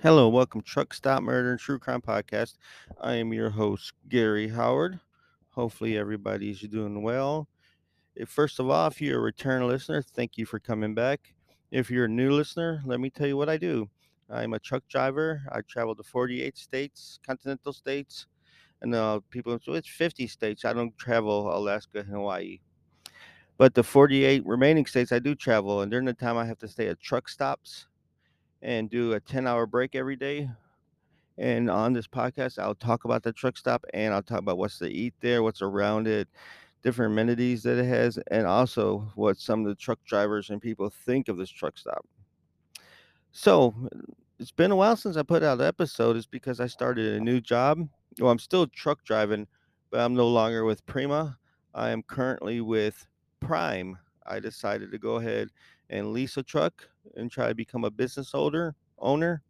Hello, welcome Truck Stop Murder and True Crime Podcast. I am your host, Gary Howard. Hopefully, everybody's doing well. First of all, if you're a return listener, thank you for coming back. If you're a new listener, let me tell you what I do. I'm a truck driver. I travel to 48 states, continental states, and uh, people, so it's 50 states. I don't travel Alaska and Hawaii. But the 48 remaining states, I do travel, and during the time I have to stay at truck stops and do a 10 hour break every day. And on this podcast, I'll talk about the truck stop and I'll talk about what's to eat there, what's around it, different amenities that it has, and also what some of the truck drivers and people think of this truck stop. So it's been a while since I put out an episode. It's because I started a new job. Well, I'm still truck driving, but I'm no longer with Prima. I am currently with Prime. I decided to go ahead and lease a truck and try to become a business owner owner.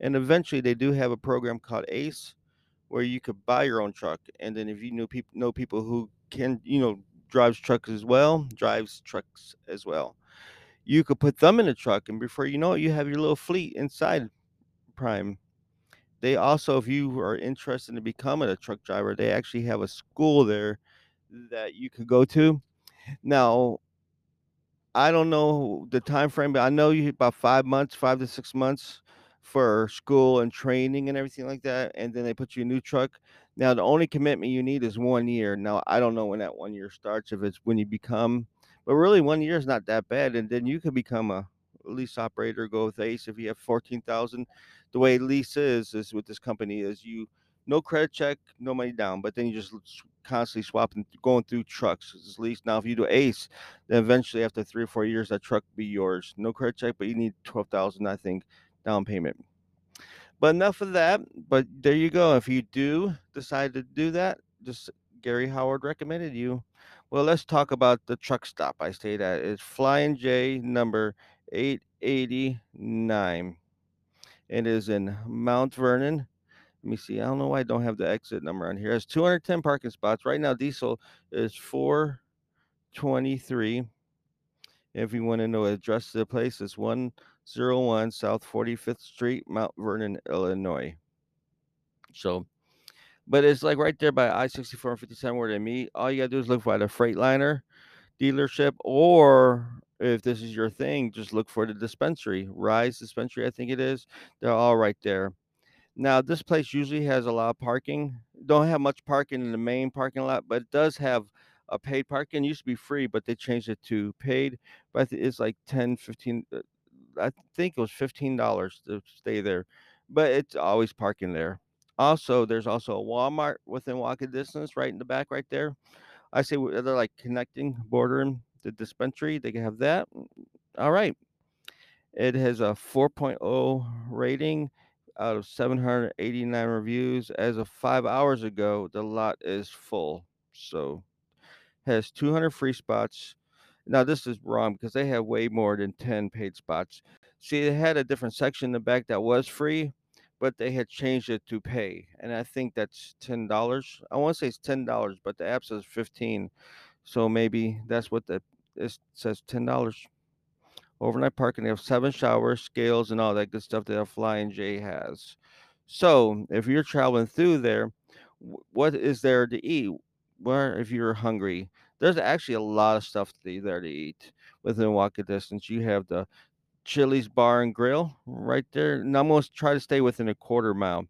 And eventually they do have a program called ACE where you could buy your own truck. And then if you know people know people who can, you know, drives trucks as well, drives trucks as well. You could put them in a truck and before you know it, you have your little fleet inside Prime. They also, if you are interested in becoming a truck driver, they actually have a school there that you could go to. Now, I don't know the time frame, but I know you about five months, five to six months for school and training and everything like that, and then they put you a new truck. Now, the only commitment you need is one year. Now, I don't know when that one year starts, if it's when you become, but really one year is not that bad, and then you can become a lease operator, go with Ace if you have fourteen thousand. The way lease is is with this company is you no credit check, no money down, but then you just constantly swapping, going through trucks. It's lease. Now, if you do Ace, then eventually after three or four years, that truck be yours. No credit check, but you need twelve thousand, I think, down payment. But enough of that. But there you go. If you do decide to do that, just Gary Howard recommended you. Well, let's talk about the truck stop I stayed at. It's Flying J number 889. It is in Mount Vernon. Let me see. I don't know why I don't have the exit number on here. It's 210 parking spots. Right now, diesel is 423. If you want to know the address of the place, it's 101 South 45th Street, Mount Vernon, Illinois. So, but it's like right there by I 64 and 57 where they meet. All you got to do is look for the Freightliner dealership, or if this is your thing, just look for the dispensary, Rise Dispensary, I think it is. They're all right there. Now, this place usually has a lot of parking. Don't have much parking in the main parking lot, but it does have a paid parking. It used to be free, but they changed it to paid. But it's like 10, 15, uh, I think it was $15 to stay there. But it's always parking there. Also, there's also a Walmart within walking distance right in the back right there. I say they're like connecting, bordering the dispensary. They can have that. All right. It has a 4.0 rating out of 789 reviews. As of five hours ago, the lot is full. So has 200 free spots. Now this is wrong because they have way more than 10 paid spots. See, they had a different section in the back that was free, but they had changed it to pay, and I think that's ten dollars. I want to say it's ten dollars, but the app says 15. So maybe that's what the it says ten dollars overnight parking. They have seven showers, scales, and all that good stuff that a Flying J has. So if you're traveling through there, what is there to eat? Where if you're hungry, there's actually a lot of stuff to, there to eat within walking distance. You have the Chili's Bar and Grill right there, and I'm going to try to stay within a quarter mile.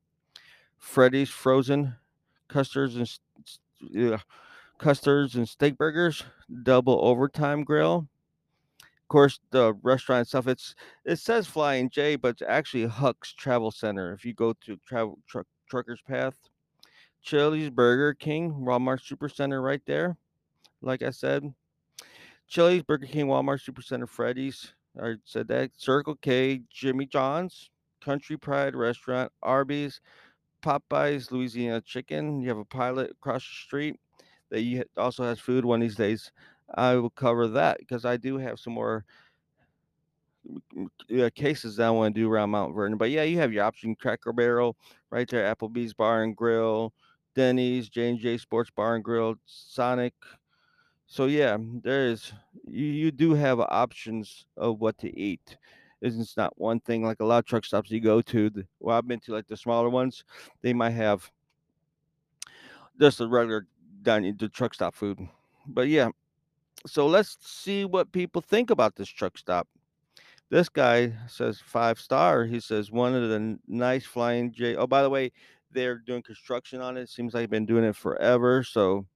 Freddy's Frozen Custards and uh, Custards and Steak Burgers, Double Overtime Grill, course, the restaurant itself, it's it says Flying J, but it's actually Huck's Travel Center. If you go to Travel Truck Trucker's Path, Chili's, Burger King, Walmart Supercenter, right there. Like I said, Chili's, Burger King, Walmart Supercenter, Freddy's. I said that. Circle K, Jimmy John's, Country Pride Restaurant, Arby's, Popeyes, Louisiana Chicken. You have a pilot across the street that you also has food one of these days. I will cover that because I do have some more uh, cases that I want to do around Mount Vernon. But yeah, you have your option Cracker Barrel right there, Applebee's Bar and Grill, Denny's, J and J Sports Bar and Grill, Sonic, So yeah, there is you, you do have options of what to eat. It's not one thing like a lot of truck stops you go to. The, well, I've been to like the smaller ones. They might have just a regular dining the truck stop food. But yeah, so let's see what people think about this truck stop. This guy says five star. He says one of the nice flying J. Oh, by the way, they're doing construction on it. Seems like they've been doing it forever. So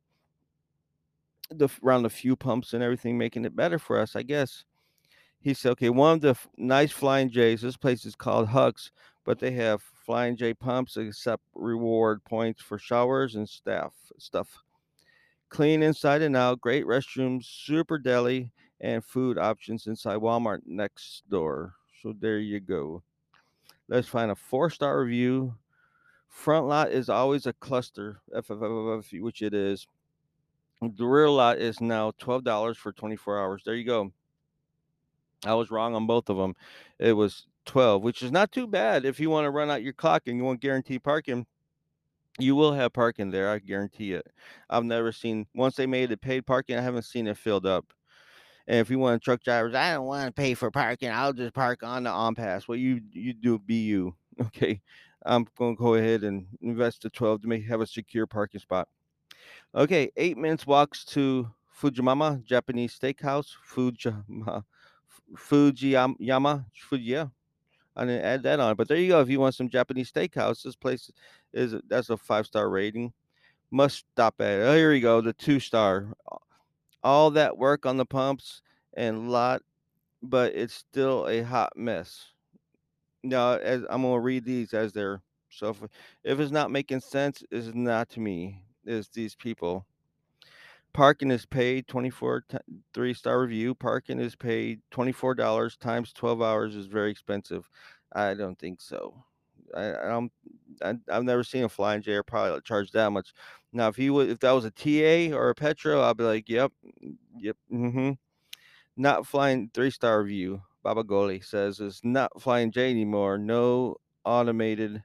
the around the fuel pumps and everything, making it better for us, I guess. He said, okay, one of the f- nice flying J's. This place is called Hucks, but they have flying J pumps, except reward points for showers and staff stuff. Clean inside and out, great restrooms, super deli, and food options inside Walmart next door. So there you go. Let's find a four star review. Front lot is always a cluster, which it is. The rear lot is now twelve dollars for twenty four hours. There you go. I was wrong on both of them. It was twelve, which is not too bad if you want to run out your clock and you want guaranteed parking. You will have parking there, I guarantee it. I've never seen once they made it paid parking. I haven't seen it filled up. And if you want truck drivers, I don't want to pay for parking. I'll just park on the on pass. Well, you you do be you. Okay. I'm gonna go ahead and invest the 12 to make have a secure parking spot. Okay, eight minutes walks to Fujimama Japanese Steakhouse. Fuji, Fujiyama Fujiyama I didn't add that on, but there you go. If you want some Japanese steakhouse, this place is that's a five star rating. Must stop at. Oh, here we go. The two star. All that work on the pumps and lot, but it's still a hot mess. Now, as I'm gonna read these as they're so if, if it's not making sense, it's not to me. It's these people. Parking is paid 24 t- three star review. Parking is paid $24 times 12 hours is very expensive. I don't think so. I, I don't I, I've never seen a flying J or probably charge that much. Now, if he would, if that was a TA or a Petro, I'd be like, yep, yep, mm-hmm. Not flying three star review. Baba Goli says is not flying J anymore. No automated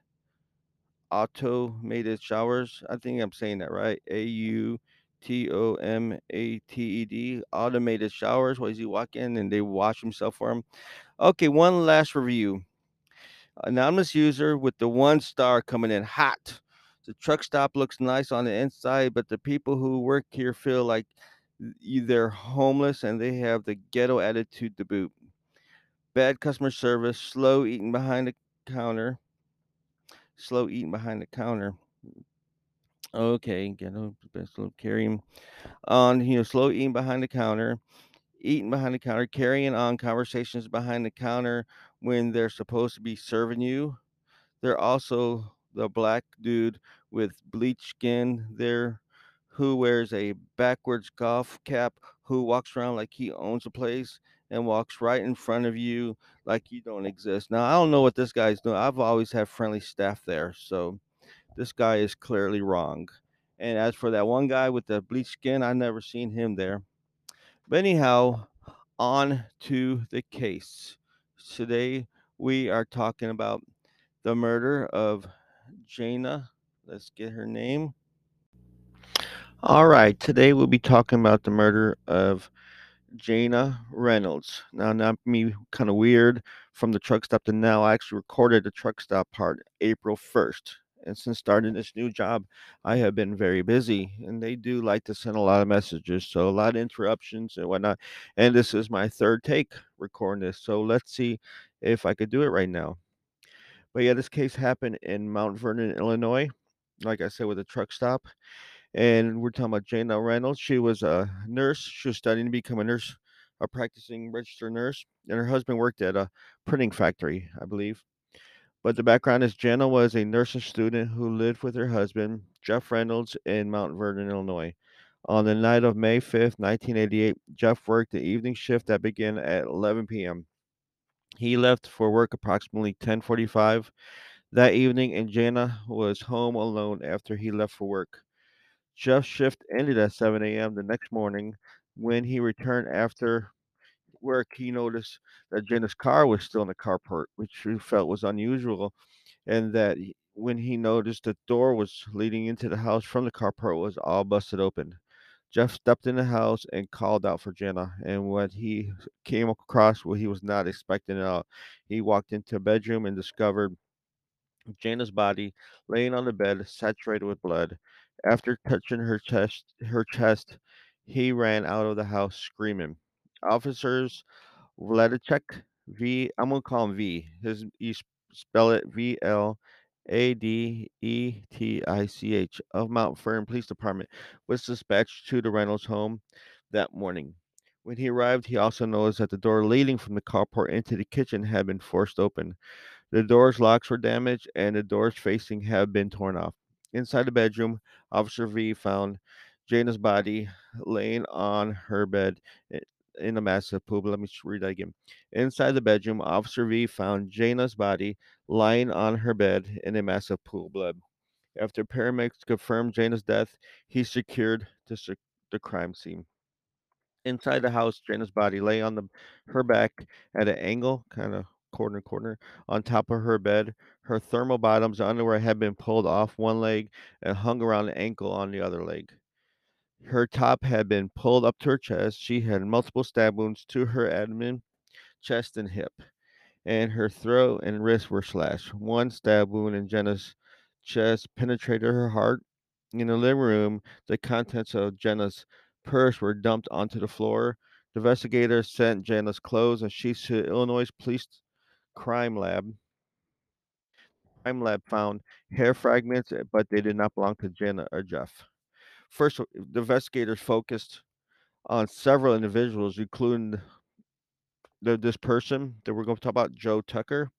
automated showers. I think I'm saying that right. A U T O M A T E D. Automated showers. Why does he walk in and they wash himself for him? Okay, one last review. Anonymous user with the one star coming in hot. The truck stop looks nice on the inside, but the people who work here feel like they're homeless and they have the ghetto attitude to boot. Bad customer service, slow eating behind the counter, slow eating behind the counter. Okay, ghetto, slow carrying on, you know, slow eating behind the counter, eating behind the counter, carrying on conversations behind the counter when they're supposed to be serving you. They're also the black dude with bleach skin there who wears a backwards golf cap, who walks around like he owns a place and walks right in front of you like you don't exist. Now, I don't know what this guy's doing. I've always had friendly staff there, so this guy is clearly wrong. And as for that one guy with the bleached skin, I never seen him there. But anyhow, on to the case. Today we are talking about the murder of Jana. Let's get her name. All right, today we'll be talking about the murder of Jana Reynolds. Now, not me kind of weird from the truck stop to now. I actually recorded the truck stop part April 1st. And since starting this new job, I have been very busy. And they do like to send a lot of messages. So, a lot of interruptions and whatnot. And this is my third take recording this. So, let's see if I could do it right now. But yeah, this case happened in Mount Vernon, Illinois. Like I said, with a truck stop. And we're talking about Jana Reynolds. She was a nurse. She was studying to become a nurse, a practicing registered nurse. And her husband worked at a printing factory, I believe. But the background is Jana was a nursing student who lived with her husband, Jeff Reynolds, in Mount Vernon, Illinois. On the night of May 5th, 1988, Jeff worked the evening shift that began at 11 p.m. He left for work approximately 10:45 that evening, and Jana was home alone after he left for work. Jeff's shift ended at 7 a.m. the next morning. When he returned after work, he noticed that Jenna's car was still in the carport, which he felt was unusual, and that when he noticed the door was leading into the house from the carport was all busted open. Jeff stepped in the house and called out for Jenna. And when he came across what he was not expecting at all, he walked into a bedroom and discovered Jenna's body laying on the bed, saturated with blood. After touching her chest, her chest, he ran out of the house screaming. Officers Vladetich V. I'm gonna call him V. His you spell it V L A D E T I C H of Mount Vernon Police Department was dispatched to the Reynolds home that morning. When he arrived, he also noticed that the door leading from the carport into the kitchen had been forced open. The door's locks were damaged and the doors facing had been torn off. Inside the bedroom, Officer V found Jana's body laying on her bed i- in a massive pool. Let me read that again. Inside the bedroom, Officer V found Jana's body lying on her bed in a massive pool of blood. After paramedics confirmed Jana's death, he secured the, the crime scene. Inside the house, Jenna's body lay on the her back at an angle, kind of corner corner, on top of her bed. Her thermal bottoms underwear had been pulled off one leg and hung around the ankle on the other leg. Her top had been pulled up to her chest. She had multiple stab wounds to her abdomen, chest, and hip, and her throat and wrist were slashed. One stab wound in Jenna's chest penetrated her heart. In the living room, the contents of Jenna's purse were dumped onto the floor. The investigators sent Jenna's clothes and sheets to Illinois Police Crime Lab. Crime Lab found hair fragments, uh, but they did not belong to Jenna or Jeff. First, the investigators focused on several individuals, including the, this person that we're going to talk about, Joe Tucker,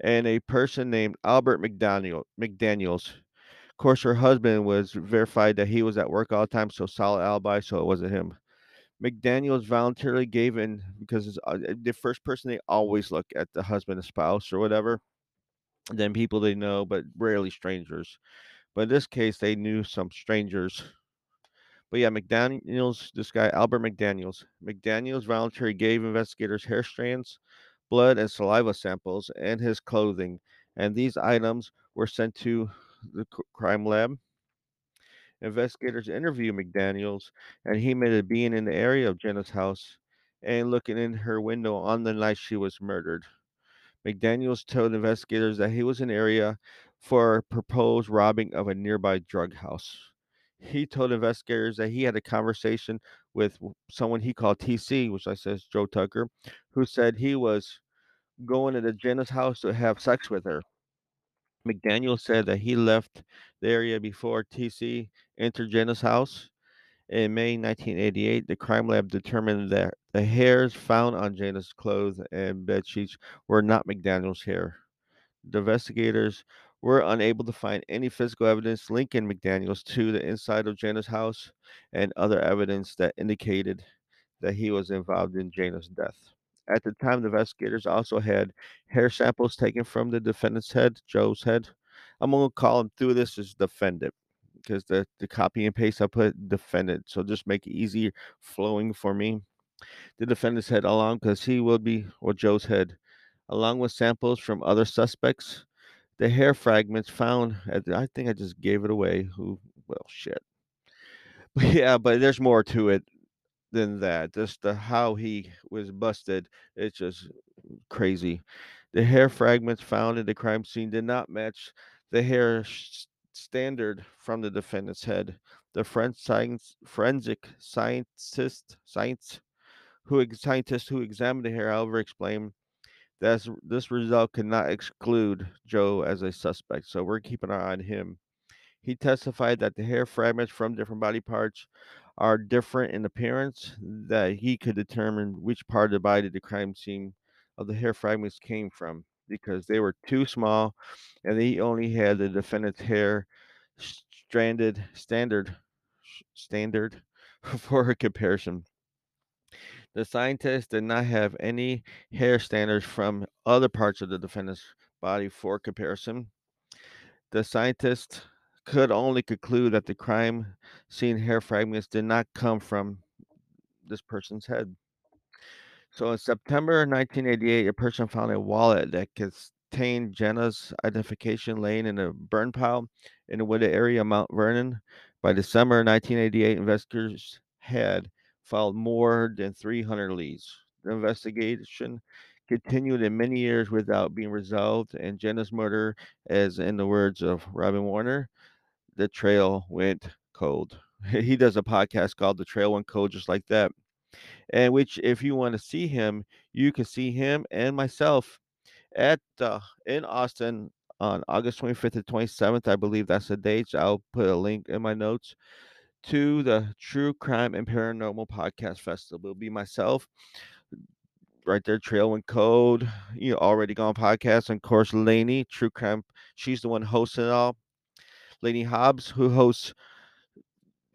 and a person named Albert McDaniel McDaniels. Of course, her husband was verified that he was at work all the time, so solid alibi, so it wasn't him. McDaniels voluntarily gave in because it's, uh, the first person they always look at the husband and spouse or whatever, then people they know, but rarely strangers. But in this case, they knew some strangers. But yeah, McDaniels, this guy Albert McDaniels, McDaniels voluntarily gave investigators hair strands, blood, and saliva samples, and his clothing, and these items were sent to the crime lab Investigators interviewed McDaniels, and he admitted being in the area of Jenna's house and looking in her window on the night she was murdered. McDaniels told investigators that he was in the area for a proposed robbing of a nearby drug house. He told investigators that he had a conversation with someone he called TC, which I says Joe Tucker, who said he was going to the Jenna's house to have sex with her. McDaniel said that he left the area before TC entered Jenna's house. In May 1988, the crime lab determined that the hairs found on Jenna's clothes and bed sheets were not McDaniel's hair. The investigators were unable to find any physical evidence linking McDaniels to the inside of Jenna's house and other evidence that indicated that he was involved in Jana's death. At the time, the investigators also had hair samples taken from the defendant's head, Joe's head. I'm going to call him through this as defendant because the, the copy and paste I put defendant. So just make it easier flowing for me. The defendant's head along because he will be, or Joe's head, along with samples from other suspects. The hair fragments found, at, I think I just gave it away. Who, well, shit. But yeah, but there's more to it than that. Just the how he was busted, it's just crazy. The hair fragments found in the crime scene did not match the hair s- standard from the defendant's head. The French science forensic scientist science who scientist who examined the hair, however, explained that this result cannot exclude Joe as a suspect. So we're keeping our eye on him. He testified that the hair fragments from different body parts are different in appearance, that he could determine which part of the body the crime scene of the hair fragments came from because they were too small and he only had the defendant's hair stranded standard standard for a comparison. The scientists did not have any hair standards from other parts of the defendant's body for comparison. The scientists could only conclude that the crime scene hair fragments did not come from this person's head. So in September 1988, a person found a wallet that contained Jenna's identification laying in a burn pile in the wooded area of Mount Vernon. By December 1988, investigators had filed more than 300 leads. The investigation continued in many years without being resolved, and Jenna's murder, as in the words of Robin Warder, the trail went cold. He does a podcast called The Trail Went Cold, just like that. And which, if you want to see him, you can see him and myself at uh, in Austin on August 25th and 27th. I believe that's the dates. I'll put a link in my notes to the True Crime and Paranormal Podcast Festival. It'll be myself right there, Trail and Code, you know, already gone podcast, and of course Lainey, True Crime. She's the one hosting it all. Lainey Hobbs, who hosts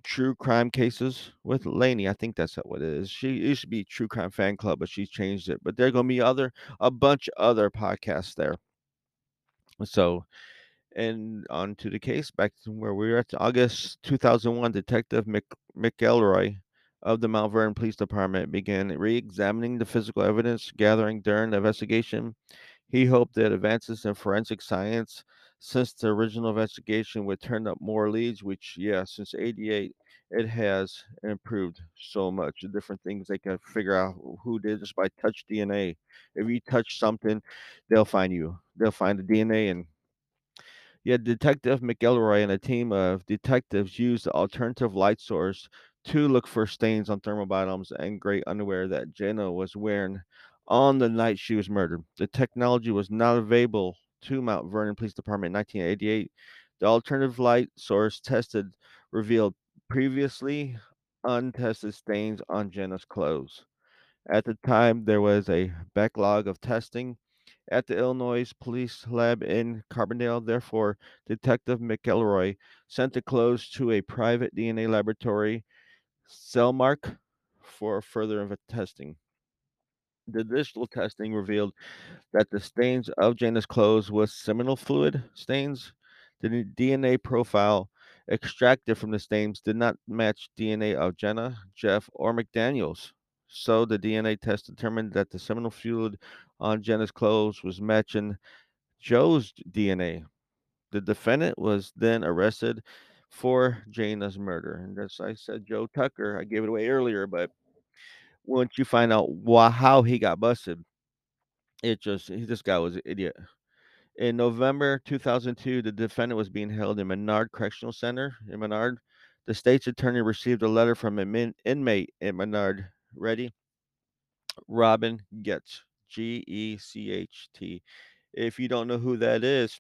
True Crime Cases with Lainey. I think that's what it is. She used to be True Crime Fan Club, but she's changed it. But there are gonna be other a bunch of other podcasts there. So and on to the case back to where we were at August 2001, Detective Mc, McElroy of the Mount Vernon Police Department began re examining the physical evidence gathering during the investigation. He hoped that advances in forensic science since the original investigation would turn up more leads, which, yeah, since 88, it has improved so much. The different things they can figure out who did just by touch DNA. If you touch something, they'll find you. They'll find the DNA and yeah, Detective McElroy and a team of detectives used the alternative light source to look for stains on thermal bottoms and gray underwear that Jenna was wearing on the night she was murdered. The technology was not available to Mount Vernon Police Department in 1988. The alternative light source tested revealed previously untested stains on Jenna's clothes. At the time, there was a backlog of testing at the Illinois Police Lab in Carbondale. Therefore, Detective McElroy sent the clothes to a private DNA laboratory, Cellmark, for further testing. The additional testing revealed that the stains of Jenna's clothes was seminal fluid stains. The DNA profile extracted from the stains did not match DNA of Jenna, Jeff, or McDaniels. So the DNA test determined that the seminal fluid on Jenna's clothes was matching Joe's DNA. The defendant was then arrested for Jana's murder. And as I said, Joe Tucker, I gave it away earlier, but once you find out why, how he got busted, it just, this guy was an idiot. In November 2002, the defendant was being held in Menard Correctional Center in Menard. The state's attorney received a letter from an inmate in Menard. Ready? Robin Gecht. G E C H T. If you don't know who that is,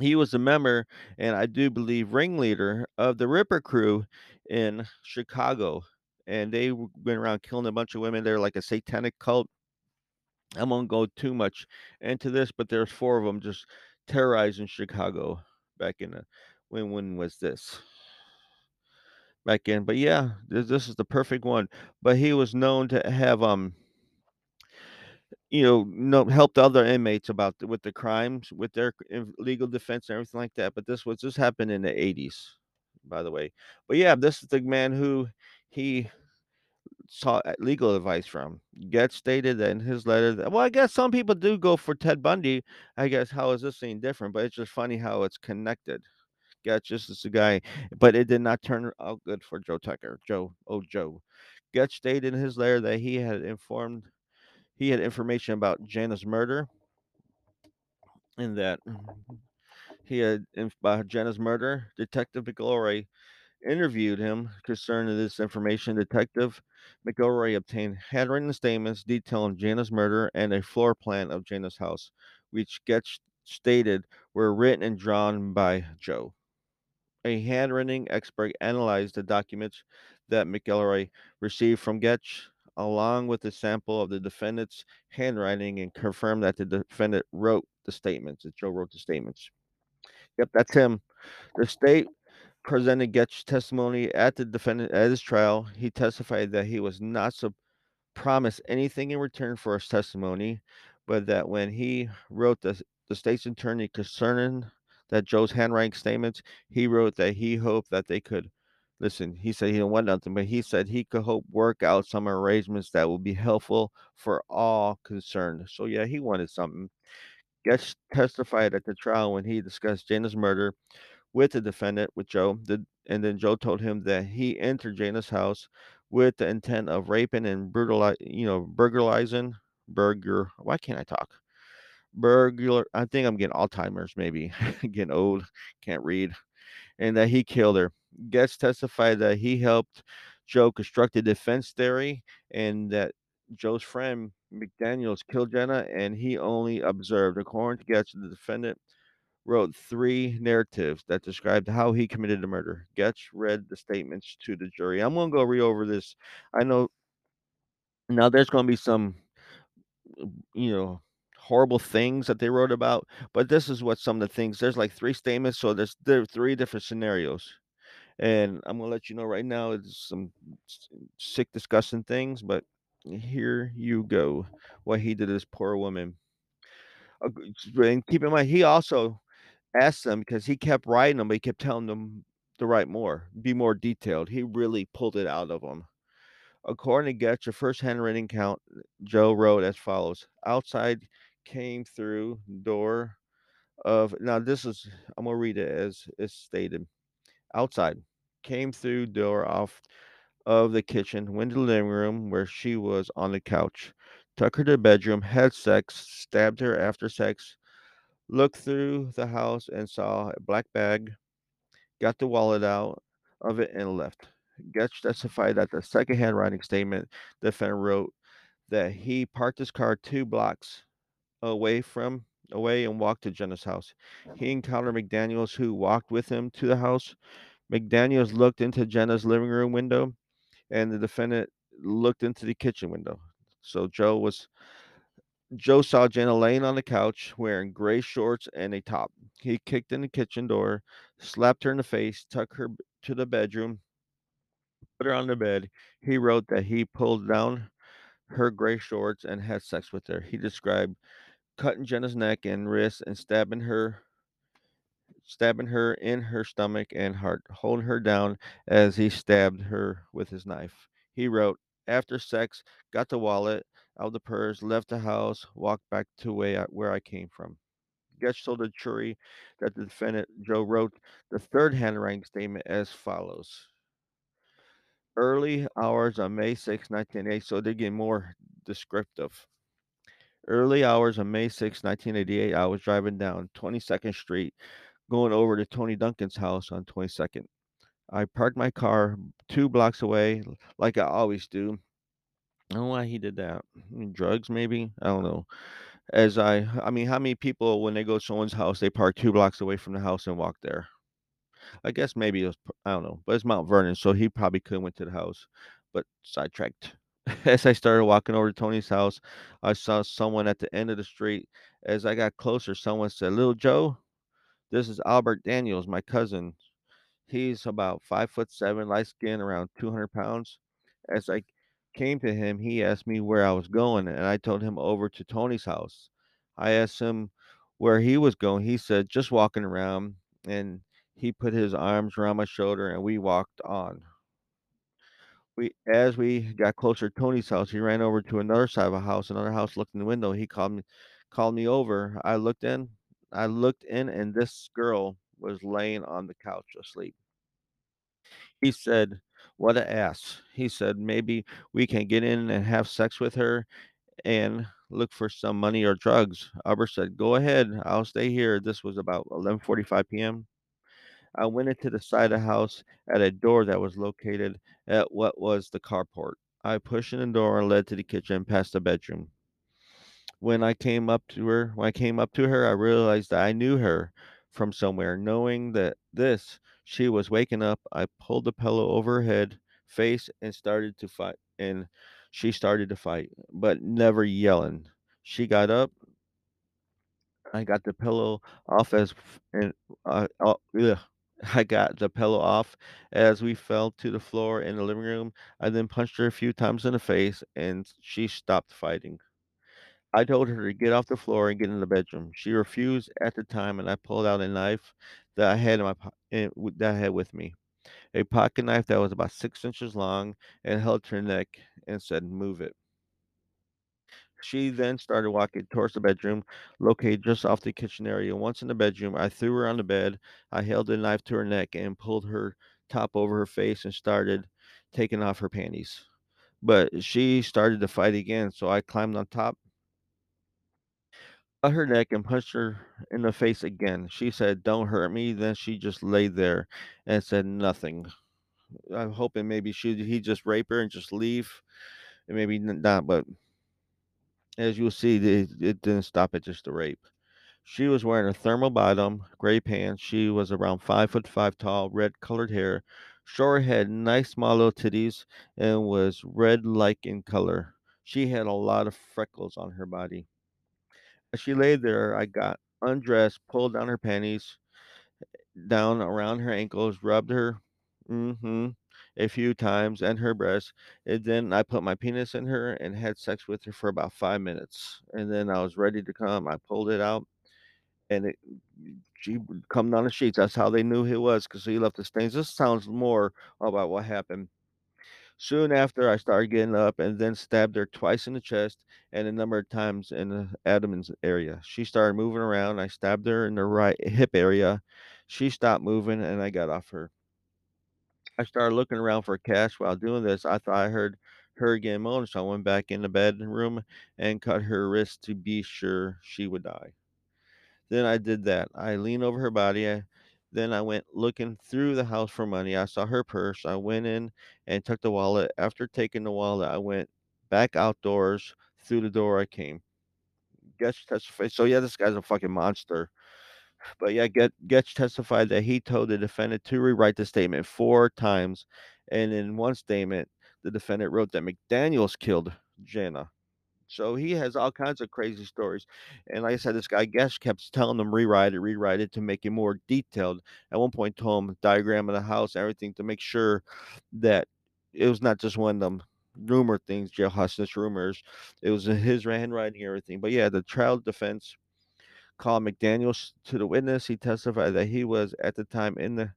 he was a member and I do believe ringleader of the Ripper crew in Chicago. And they went around killing a bunch of women. They're like a satanic cult. I won't go too much into this, but there's four of them just terrorizing Chicago back in the when when was this? Back in, but yeah, this, this is the perfect one. But he was known to have um you know, no helped other inmates about with the crimes, with their legal defense and everything like that. But this was this happened in the eighties, by the way. But yeah, this is the man who he sought uh, legal advice from. Get stated in his letter that well, I guess some people do go for Ted Bundy. I guess how is this thing different? But it's just funny how it's connected. Gecht just is a guy, but it did not turn out good for Joe Tucker. Joe, oh Joe. Gecht stated in his letter that he had informed he had information about Jana's murder and that he had about Jenna's murder. Detective McElroy interviewed him concerning this information. Detective McElroy obtained handwritten statements detailing Jana's murder and a floor plan of Jana's house, which Gecht stated were written and drawn by Joe. A handwriting expert analyzed the documents that McElroy received from Gecht, along with a sample of the defendant's handwriting, and confirmed that the defendant wrote the statements. That Joe wrote the statements. Yep, that's him. The state presented Gecht's testimony at the defendant at his trial. He testified that he was not so promised anything in return for his testimony, but that when he wrote the the state's attorney concerning that Joe's handwriting statements, he wrote that he hoped that they could listen. He said he didn't want nothing, but he said he could hope work out some arrangements that will be helpful for all concerned. So yeah, he wanted something. Gecht testified at the trial when he discussed Jana's murder with the defendant, with Joe. The and then Joe told him that he entered Jana's house with the intent of raping and brutali you know, burglarizing burger why can't I talk? Burglar I think I'm getting Alzheimer's maybe, getting old, can't read, and that he killed her. Gecht testified that he helped Joe construct a defense theory and that Joe's friend McDaniels killed Jenna and he only observed. According to Gecht, the defendant wrote three narratives that described how he committed the murder. Gecht read the statements to the jury. I'm gonna go re over this. I know now there's gonna be some you know, horrible things that they wrote about, but this is what some of the things there's like 3 statements, so there's there are 3 different scenarios. And I'm gonna let you know right now, it's some sick, disgusting things, but here you go, what he did to this poor woman. And keep in mind, he also asked them because he kept writing them, but he kept telling them to write more, be more detailed. He really pulled it out of them. According to Gecht, first handwritten count, Joe wrote as follows: "Outside came through door of" now this is I'm gonna read it as it's stated. "Outside came through door off of the kitchen, went to the living room where she was on the couch, took her to the bedroom, had sex, stabbed her after sex, looked through the house and saw a black bag, got the wallet out of it and left." Gecht testified that the second handwriting statement the defendant wrote that he parked his car 2 blocks away from away and walked to Jenna's house. He encountered McDaniels, who walked with him to the house. McDaniels looked into Jenna's living room window, and the defendant looked into the kitchen window. So Joe was Joe saw Jenna laying on the couch wearing gray shorts and a top. He kicked in the kitchen door, slapped her in the face, took her to the bedroom put her on the bed. He wrote that he pulled down her gray shorts and had sex with her. He described cutting Jenna's neck and wrist and stabbing her stabbing her in her stomach and heart, holding her down as he stabbed her with his knife. He wrote, "After sex, got the wallet out of the purse, left the house, walked back to way I, where I came from." Gecht told the jury that the defendant Joe wrote the third handwriting statement as follows. Early hours on May 6, 1980, so they're getting more descriptive. Early hours on May 6, 1988, I was driving down 22nd Street, going over to Tony Duncan's house on 22nd. I parked my car 2 blocks away like I always do. I don't know why he did that. Drugs, maybe? I don't know. As I I mean, how many people, when they go to someone's house, they park 2 blocks away from the house and walk there? I guess maybe it was I don't know, but it's Mount Vernon, so he probably couldn't went to the house, but sidetracked. As I started walking over to Tony's house, I saw someone at the end of the street. As I got closer, someone said, "Little Joe, this is Albert Daniels, my cousin. He's about 5 foot 7, light skin, around 200 pounds." As I came to him, he asked me where I was going, and I told him over to Tony's house. I asked him where he was going. He said, "Just walking around," and he put his arms around my shoulder and we walked on. We as we got closer to Tony's house, he ran over to another side of a house, another house looked in the window. He called me called me over. I looked in. I looked in and this girl was laying on the couch asleep. He said, "What a ass." He said, "Maybe we can get in and have sex with her and look for some money or drugs." Albert said, "Go ahead. I'll stay here." This was about 11:45 PM. I went into the side of the house at a door that was located at what was the carport. I pushed in the door and led to the kitchen past the bedroom. When I came up to her, when I came up to her, I realized that I knew her from somewhere. Knowing that this, she was waking up, I pulled the pillow over her head, face, and started to fight. And she started to fight, but never yelling. She got up, I got the pillow off as and, uh, ugh, I got the pillow off as we fell to the floor in the living room. I then punched her a few times in the face, and she stopped fighting. I told her to get off the floor and get in the bedroom. She refused at the time, and I pulled out a knife that I had in my po eh, that I had with me, a pocket knife that was about 6 inches long and held her neck and said, "Move it." She then started walking towards the bedroom, located just off the kitchen area. Once in the bedroom, I threw her on the bed. I held the knife to her neck and pulled her top over her face and started taking off her panties. But she started to fight again, so I climbed on top, cut her neck, and punched her in the face again. She said, Don't hurt me. Then she just lay there and said nothing. I'm hoping maybe she he just rape her and just leave, and maybe not. But as you'll see, it, it didn't stop at just the rape. She was wearing a thermal bottom, gray pants. She was around five foot five tall, red colored hair, short head, nice small little titties, and was red like in color. She had a lot of freckles on her body. As she lay there, I got undressed, pulled down her panties, down around her ankles, rubbed her hmm a few times and her breasts. And then I put my penis in her and had sex with her for about five minutes. And then I was ready to come. I pulled it out and it she come down the sheets. That's how they knew he was because he left the stains. This sounds more about what happened. Soon after, I started getting up and then stabbed her twice in the chest and a number of times in the abdomen area. She started moving around. I stabbed her in the right hip area. She stopped moving and I got off her. I started looking around for cash while doing this. I thought I heard her getting moan, so I went back in the bedroom and cut her wrist to be sure she would die. Then I did that. I leaned over her body. I, then I went looking through the house for money. I saw her purse. I went in and took the wallet. After taking the wallet, I went back outdoors through the door I came. Gecht testified. So yeah, this guy's a fucking monster. But yeah, Get Gecht testified that he told the defendant to rewrite the statement four times, and in one statement, the defendant wrote that McDaniel's killed Jana. So he has all kinds of crazy stories. And like I said, this guy Guest kept telling him rewrite it, rewrite it to make it more detailed. At one point, told him diagram of the house, everything to make sure that it was not just one of them rumor things, jail hostage rumors. It was in his handwriting, everything. But yeah, the trial defense called McDaniels to the witness. He testified that he was at the time in the,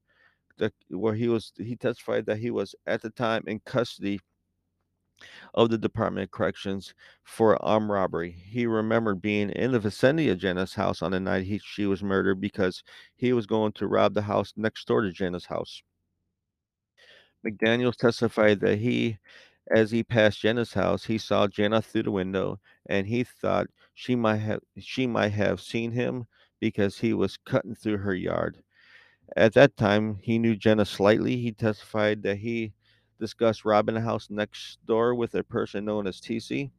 the where he was. He testified that he was at the time in custody of the Department of Corrections for armed robbery. He remembered being in the vicinity of Jenna's house on the night he, she was murdered because he was going to rob the house next door to Jenna's house. McDaniels testified that he, as he passed Jenna's house, he saw Jenna through the window and he thought she might have she might have seen him because he was cutting through her yard. At that time, he knew Jenna slightly. He testified that he discussed robbing a house next door with a person known as TC.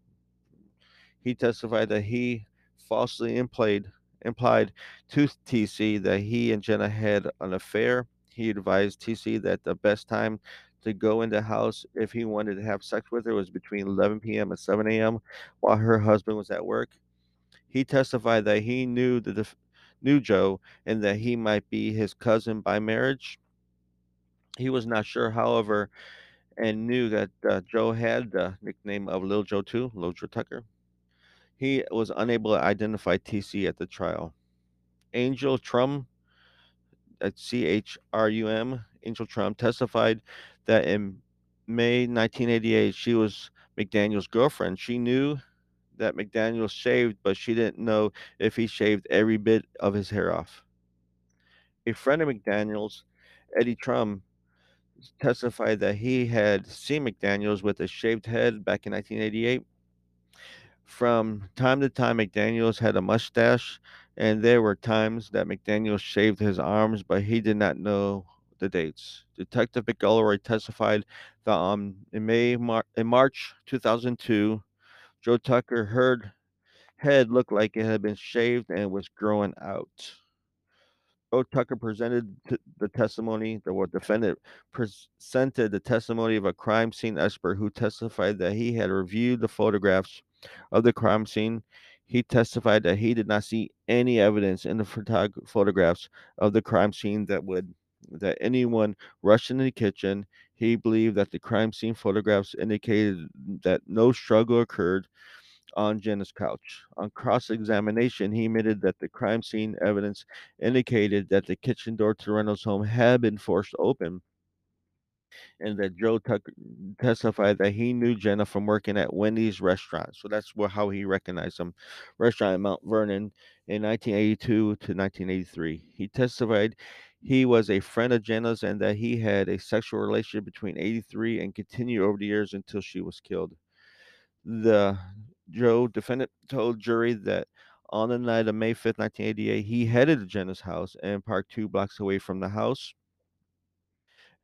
He testified that he falsely implied implied to TC that he and Jenna had an affair. He advised TC that the best time to go in the house if he wanted to have sex with her was between 11 p.m. and 7 a.m. while her husband was at work. He testified that he knew the def- knew Joe and that he might be his cousin by marriage. He was not sure, however, and knew that uh, Joe had the nickname of Lil Joe too, Lil Joe Tucker. He was unable to identify TC at the trial. Angel Chrum, at C H R U M, Angel Chrum testified that in May 1988, she was McDaniel's girlfriend. She knew that McDaniel shaved, but she didn't know if he shaved every bit of his hair off. A friend of McDaniel's, Eddie Chrum, testified that he had seen McDaniel's with a shaved head back in 1988. From time to time, McDaniels had a mustache, and there were times that McDaniel shaved his arms, but he did not know the dates. Detective McElroy testified that um, in May, Mar- in March 2002, Joe Tucker heard head looked like it had been shaved and was growing out. Joe Tucker presented t- the testimony, the defendant presented the testimony of a crime scene expert who testified that he had reviewed the photographs of the crime scene. He testified that he did not see any evidence in the photog- photographs of the crime scene that would that anyone rushed into the kitchen. He believed that the crime scene photographs indicated that no struggle occurred on Jenna's couch. On cross examination, he admitted that the crime scene evidence indicated that the kitchen door to Reynolds' home had been forced open and that Joe Tucker testified that he knew Jenna from working at Wendy's restaurant. So that's how he recognized him. Restaurant in Mount Vernon in 1982 to 1983. He testified he was a friend of Jenna's and that he had a sexual relationship between 83 and continued over the years until she was killed. The Joe defendant told jury that on the night of May 5th, 1988, he headed to Jenna's house and parked two blocks away from the house.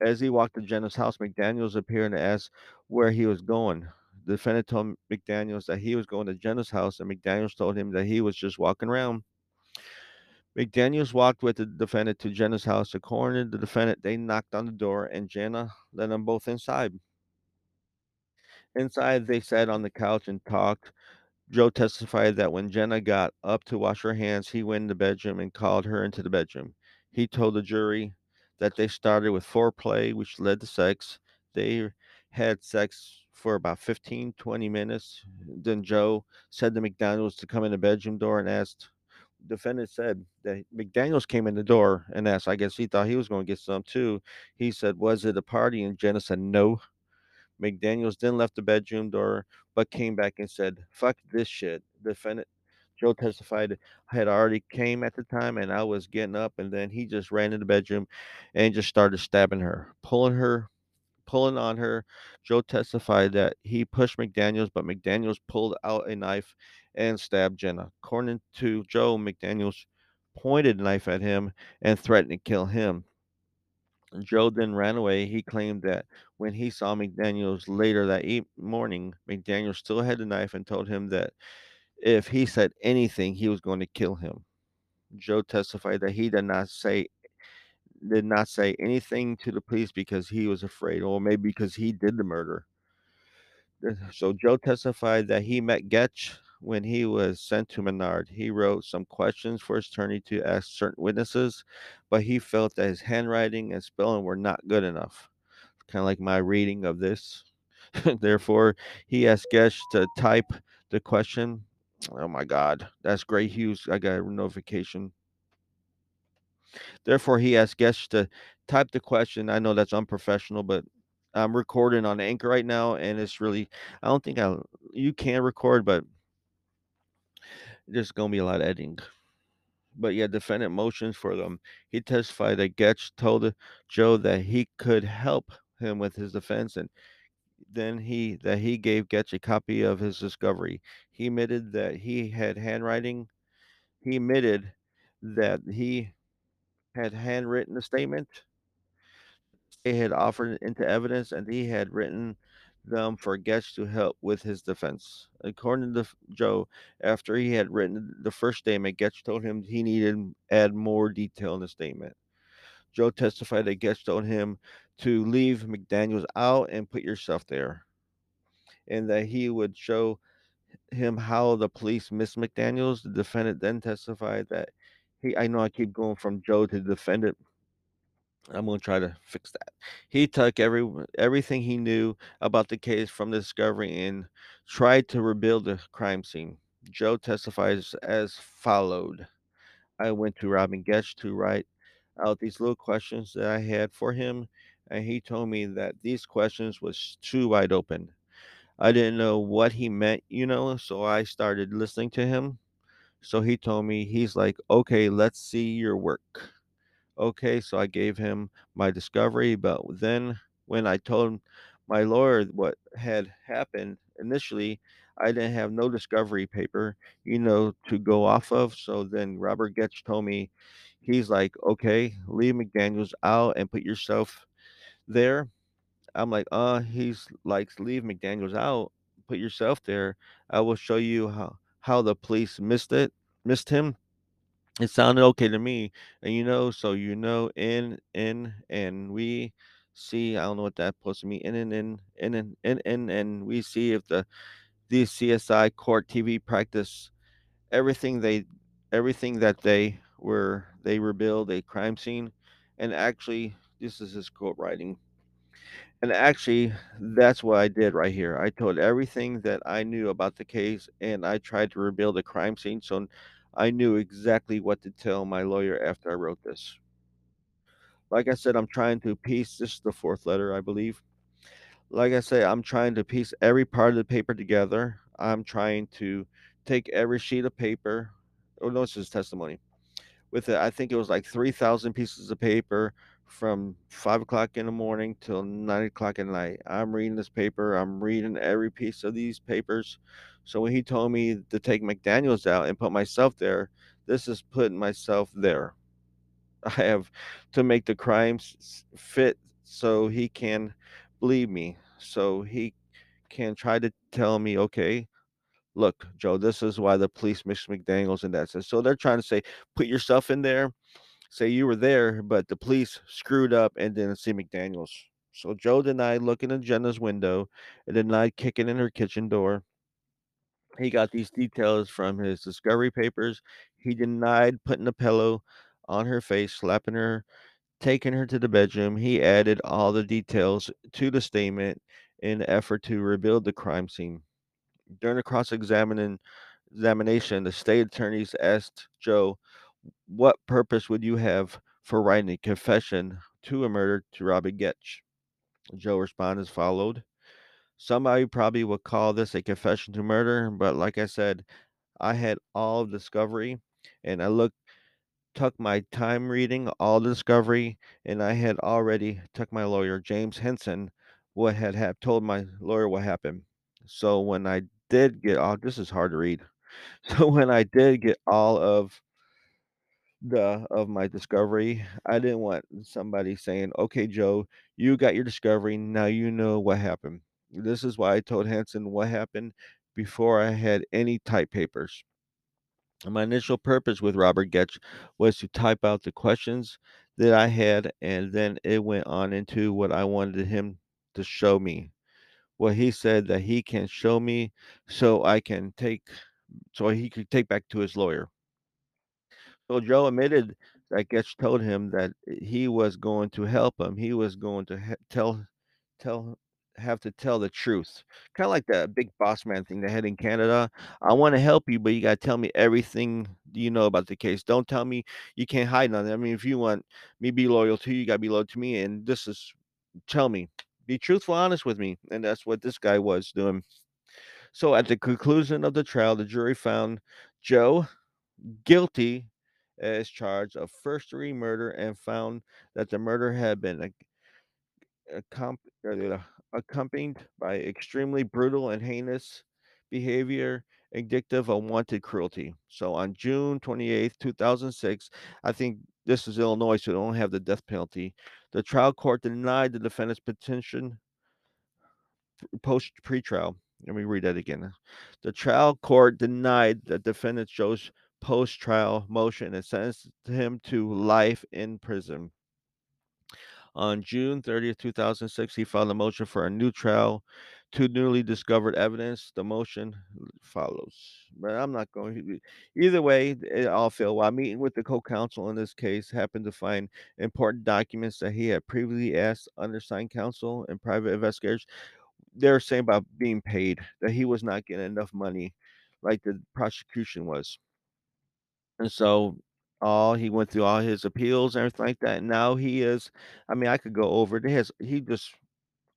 As he walked to Jenna's house, McDaniels appeared and asked where he was going. The defendant told McDaniels that he was going to Jenna's house, and McDaniels told him that he was just walking around. McDaniels walked with the defendant to Jenna's house. According to the defendant, they knocked on the door, and Jenna let them both inside. Inside, they sat on the couch and talked. Joe testified that when Jenna got up to wash her hands, he went in the bedroom and called her into the bedroom. He told the jury that they started with foreplay, which led to sex. They had sex for about 15, 20 minutes. Then Joe said to McDaniels to come in the bedroom door and asked. Defendant said that McDaniels came in the door and asked. I guess he thought he was going to get some too. He said, "Was it a party?" And Jenna said, "No." McDaniels then left the bedroom door, but came back and said, "Fuck this shit." Defendant Joe testified I had already came at the time and I was getting up and then he just ran in the bedroom and just started stabbing her, pulling her pulling on her. Joe testified that he pushed McDaniels, but McDaniels pulled out a knife and stabbed Jenna. According to Joe, McDaniels pointed knife at him and threatened to kill him. Joe then ran away. He claimed that when he saw McDaniels later that e- morning, McDaniels still had the knife and told him that if he said anything, he was going to kill him. Joe testified that he did not say did not say anything to the police because he was afraid, or maybe because he did the murder. So Joe testified that he met Gecht when he was sent to Menard. He wrote some questions for his attorney to ask certain witnesses, but he felt that his handwriting and spelling were not good enough. Kind of like my reading of this. Therefore, he asked Gecht to type the question. Oh my God, that's Gray Hughes. I got a notification. Therefore, he asked Gecht to type the question. I know that's unprofessional, but I'm recording on Anchor right now, and it's really I don't think I you can record, but there's gonna be a lot of editing. But yeah, defendant motions for them. He testified that Gecht told Joe that he could help him with his defense, and then he that he gave Gecht a copy of his discovery. He admitted that he had handwriting. He admitted that he had handwritten the statement they had offered it into evidence, and he had written them for Gecht to help with his defense. According to Joe, after he had written the first statement, Gecht told him he needed to add more detail in the statement. Joe testified that Gecht told him to leave McDaniels out and put yourself there, and that he would show him how the police missed McDaniels. The defendant then testified that he, I know I keep going from Joe to the defendant, I'm gonna try to fix that. He took every everything he knew about the case from the discovery and tried to rebuild the crime scene. Joe testifies as followed. I went to Robin Gecht to write out these little questions that I had for him, and he told me that these questions was too wide open. I didn't know what he meant, you know, so I started listening to him. So he told me he's like, "Okay, let's see your work." Okay, so I gave him my discovery, but then when I told my lawyer what had happened initially, I didn't have no discovery paper, you know, to go off of. So then Robert Gecht told me, he's like, okay, leave McDaniels out and put yourself there. I'm like, uh, he's like, leave McDaniels out, put yourself there. I will show you how how the police missed it, missed him it sounded okay to me. And you know, so you know, in in and we see. I don't know what that supposed to mean. In and in in and in and and we see if the the CSI court TV practice everything they everything that they were they rebuild a crime scene, and actually this is his quote writing. And actually, that's what I did right here. I told everything that I knew about the case, and I tried to rebuild the crime scene. So I knew exactly what to tell my lawyer after I wrote this. Like I said, I'm trying to piece this is the fourth letter, I believe. Like I said, I'm trying to piece every part of the paper together. I'm trying to take every sheet of paper. Oh, no, this is testimony. with it. I think it was like 3,000 pieces of paper from five o'clock in the morning till nine o'clock at night. I'm reading this paper. I'm reading every piece of these papers. So when he told me to take McDaniels out and put myself there, this is putting myself there. I have to make the crimes fit so he can believe me. So he can try to tell me, okay, look, Joe, this is why the police mix McDaniels and that. So they're trying to say, put yourself in there, say you were there, but the police screwed up and didn't see McDaniels. So Joe denied looking in Jenna's window and denied kicking in her kitchen door. He got these details from his discovery papers. He denied putting a pillow on her face, slapping her, taking her to the bedroom. He added all the details to the statement in effort to rebuild the crime scene. During the cross examination, the state attorneys asked Joe, What purpose would you have for writing a confession to a murder to Robbie Gecht? Joe responded as followed. Somebody probably would call this a confession to murder, but like I said, I had all of discovery and I looked took my time reading all discovery and I had already took my lawyer James Henson what had have told my lawyer what happened. So when I did get all this is hard to read. So when I did get all of the of my discovery, I didn't want somebody saying, "Okay, Joe, you got your discovery. Now you know what happened." This is why I told Hanson what happened before I had any type papers. My initial purpose with Robert Gecht was to type out the questions that I had, and then it went on into what I wanted him to show me. What he said that he can show me so I can take so he could take back to his lawyer. So Joe admitted that Gecht told him that eh, he was going to help him. He was going to tell tell have to tell the truth. Kind of like that big boss man thing they had in Canada. I want to help you, but you got to tell me everything you know about the case. Don't tell me you can't hide nothing. I mean, if you want me to be loyal to you, you got to be loyal to me. And this is tell me, be truthful, honest with me. And that's what this guy was doing. So at the conclusion of the trial, the jury found Joe guilty as charged of first degree murder and found that the murder had been ac- accom- accompanied by extremely brutal and heinous behavior indicative of wanted cruelty. So on June 28th, 2006, I think this is Illinois, so they don't have the death penalty. The trial court denied the defendant's petition post pretrial. Let me read that again. The trial court denied the defendant Joe's post trial motion and sentenced him to life in prison. On June 30th, 2006, he filed a motion for a new trial to newly discovered evidence. The motion follows. But I'm not going to. Either way, it all failed. While meeting with the co counsel in this case, happened to find important documents that he had previously asked undersigned counsel and private investigators they're saying about being paid that he was not getting enough money like the prosecution was. And so all he went through all his appeals and everything like that. Now he is I mean, I could go over it. He has he just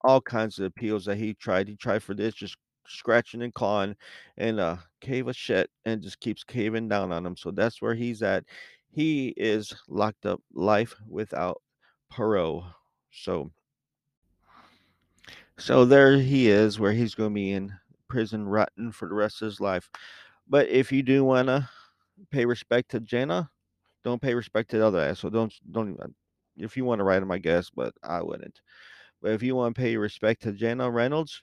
all kinds of appeals that he tried. He tried for this, just scratching and clawing and uh cave of shit and just keeps caving down on him. So that's where he's at. He is locked up life without parole. So So there he is, where he's to be in prison rotten for the rest of his life. But if you do want to pay respect to Jenna, don't pay respect to the other ass. So don't don't even. Uh, if you want to write him, I guess, but I wouldn't. But if you want to pay respect to Jenna Reynolds,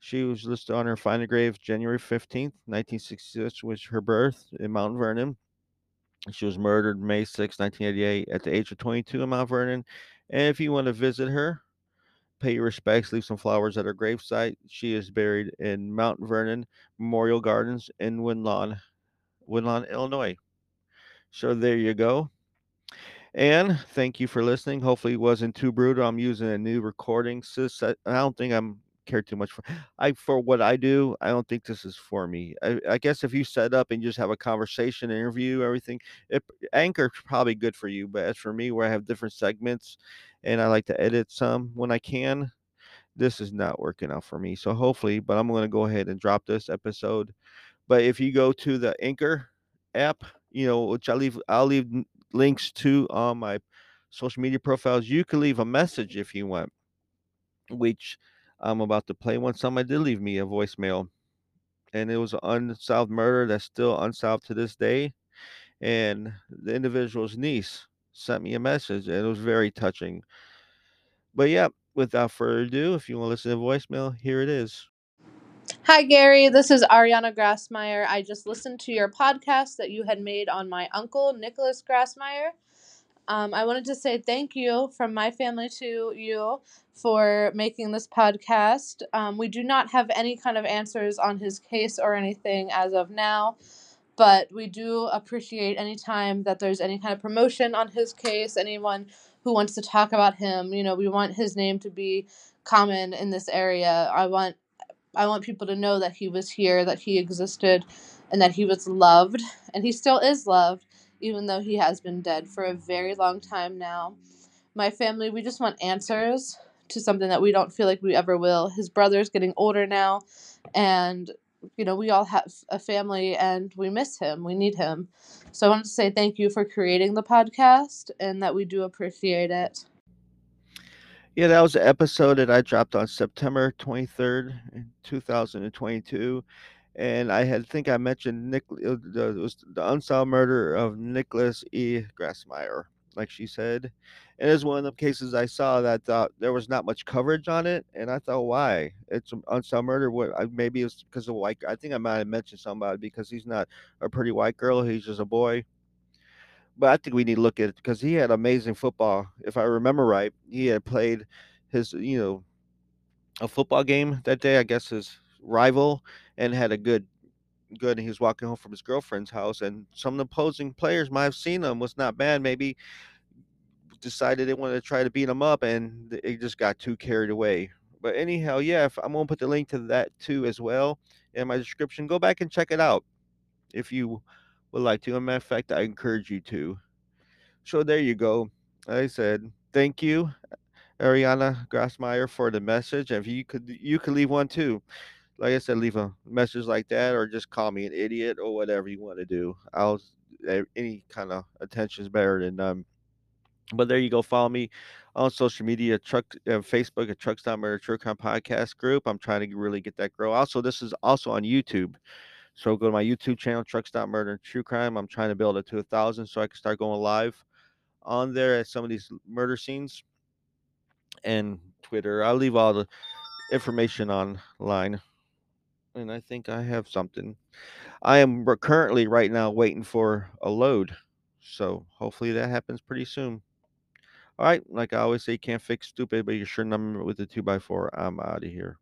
she was listed on her final grave January fifteenth, nineteen sixty six, was her birth in Mount Vernon. She was murdered May 6, 1988, at the age of 22 in Mount Vernon. And if you want to visit her, pay your respects, leave some flowers at her gravesite. She is buried in Mount Vernon Memorial Gardens in Winlawn, Winlawn, Illinois. So there you go. And thank you for listening. Hopefully it wasn't too brutal. I'm using a new recording system. I don't think I'm care too much for I for what I do. I don't think this is for me. I, I guess if you set up and just have a conversation, interview, everything, it, Anchor's probably good for you. But as for me, where I have different segments, and I like to edit some when I can, this is not working out for me. So hopefully, but I'm going to go ahead and drop this episode. But if you go to the Anchor app, you know, which I leave, I'll leave links to all my social media profiles. You can leave a message if you want, which I'm about to play one. Somebody did leave me a voicemail, and it was an unsolved murder that's still unsolved to this day. And the individual's niece sent me a message, and it was very touching. But yeah, without further ado, if you want to listen to voicemail, here it is. Hi, Gary. This is Ariana Grassmyer. I just listened to your podcast that you had made on my uncle, Nicholas Grassmyer. Um, I wanted to say thank you from my family to you for making this podcast. Um, we do not have any kind of answers on his case or anything as of now, but we do appreciate any time that there's any kind of promotion on his case, anyone who wants to talk about him. You know, we want his name to be common in this area. I want I want people to know that he was here, that he existed, and that he was loved, and he still is loved, even though he has been dead for a very long time now. My family, we just want answers to something that we don't feel like we ever will. His brother's getting older now, and you know, we all have a family and we miss him. We need him. So I wanted to say thank you for creating the podcast and that we do appreciate it. Yeah, that was an episode that I dropped on September 23rd, eh, 2022. And I had think I mentioned Nick uh, it was the unsolved murder of Nicholas E. Grassmyer, like she said. And it's one of the cases I saw that thought there was not much coverage on it, and I thought, why? It's an unsolved murder. What? Maybe it's because of white. I think I might have mentioned somebody because he's not a pretty white girl. He's just a boy but I think we need to look at it because he had amazing football. If I remember right, he had played his, you know, a football game that day. I guess his rival and had a good, good. And he was walking home from his girlfriend's house, and some of the opposing players might have seen him. Was not bad. Maybe decided they wanted to try to beat him up, and it just got too carried away. But anyhow, yeah, if, I'm gonna put the link to that too as well in my description. Go back and check it out if you would like to. As a matter of fact, I encourage you to. So there you go. I said thank you, Ariana Grassmyer, for the message. If you could, you could leave one too. Like I said, leave a message like that, or just call me an idiot, or whatever you want to do. I'll any kind of attention is better than none. But there you go. Follow me on social media, truck uh, Facebook at Truck Stop Murder Crime Podcast Group. I'm trying to really get that grow. Also, this is also on YouTube. So go to my YouTube channel, Truck Stop Murder and True Crime. I'm trying to build it to a thousand so I can start going live on there at some of these murder scenes and Twitter. I'll leave all the information online. And I think I have something. I am currently right now waiting for a load. So hopefully that happens pretty soon. All right. Like I always say, you can't fix stupid, but you sure number with the 2x4. I'm out of here.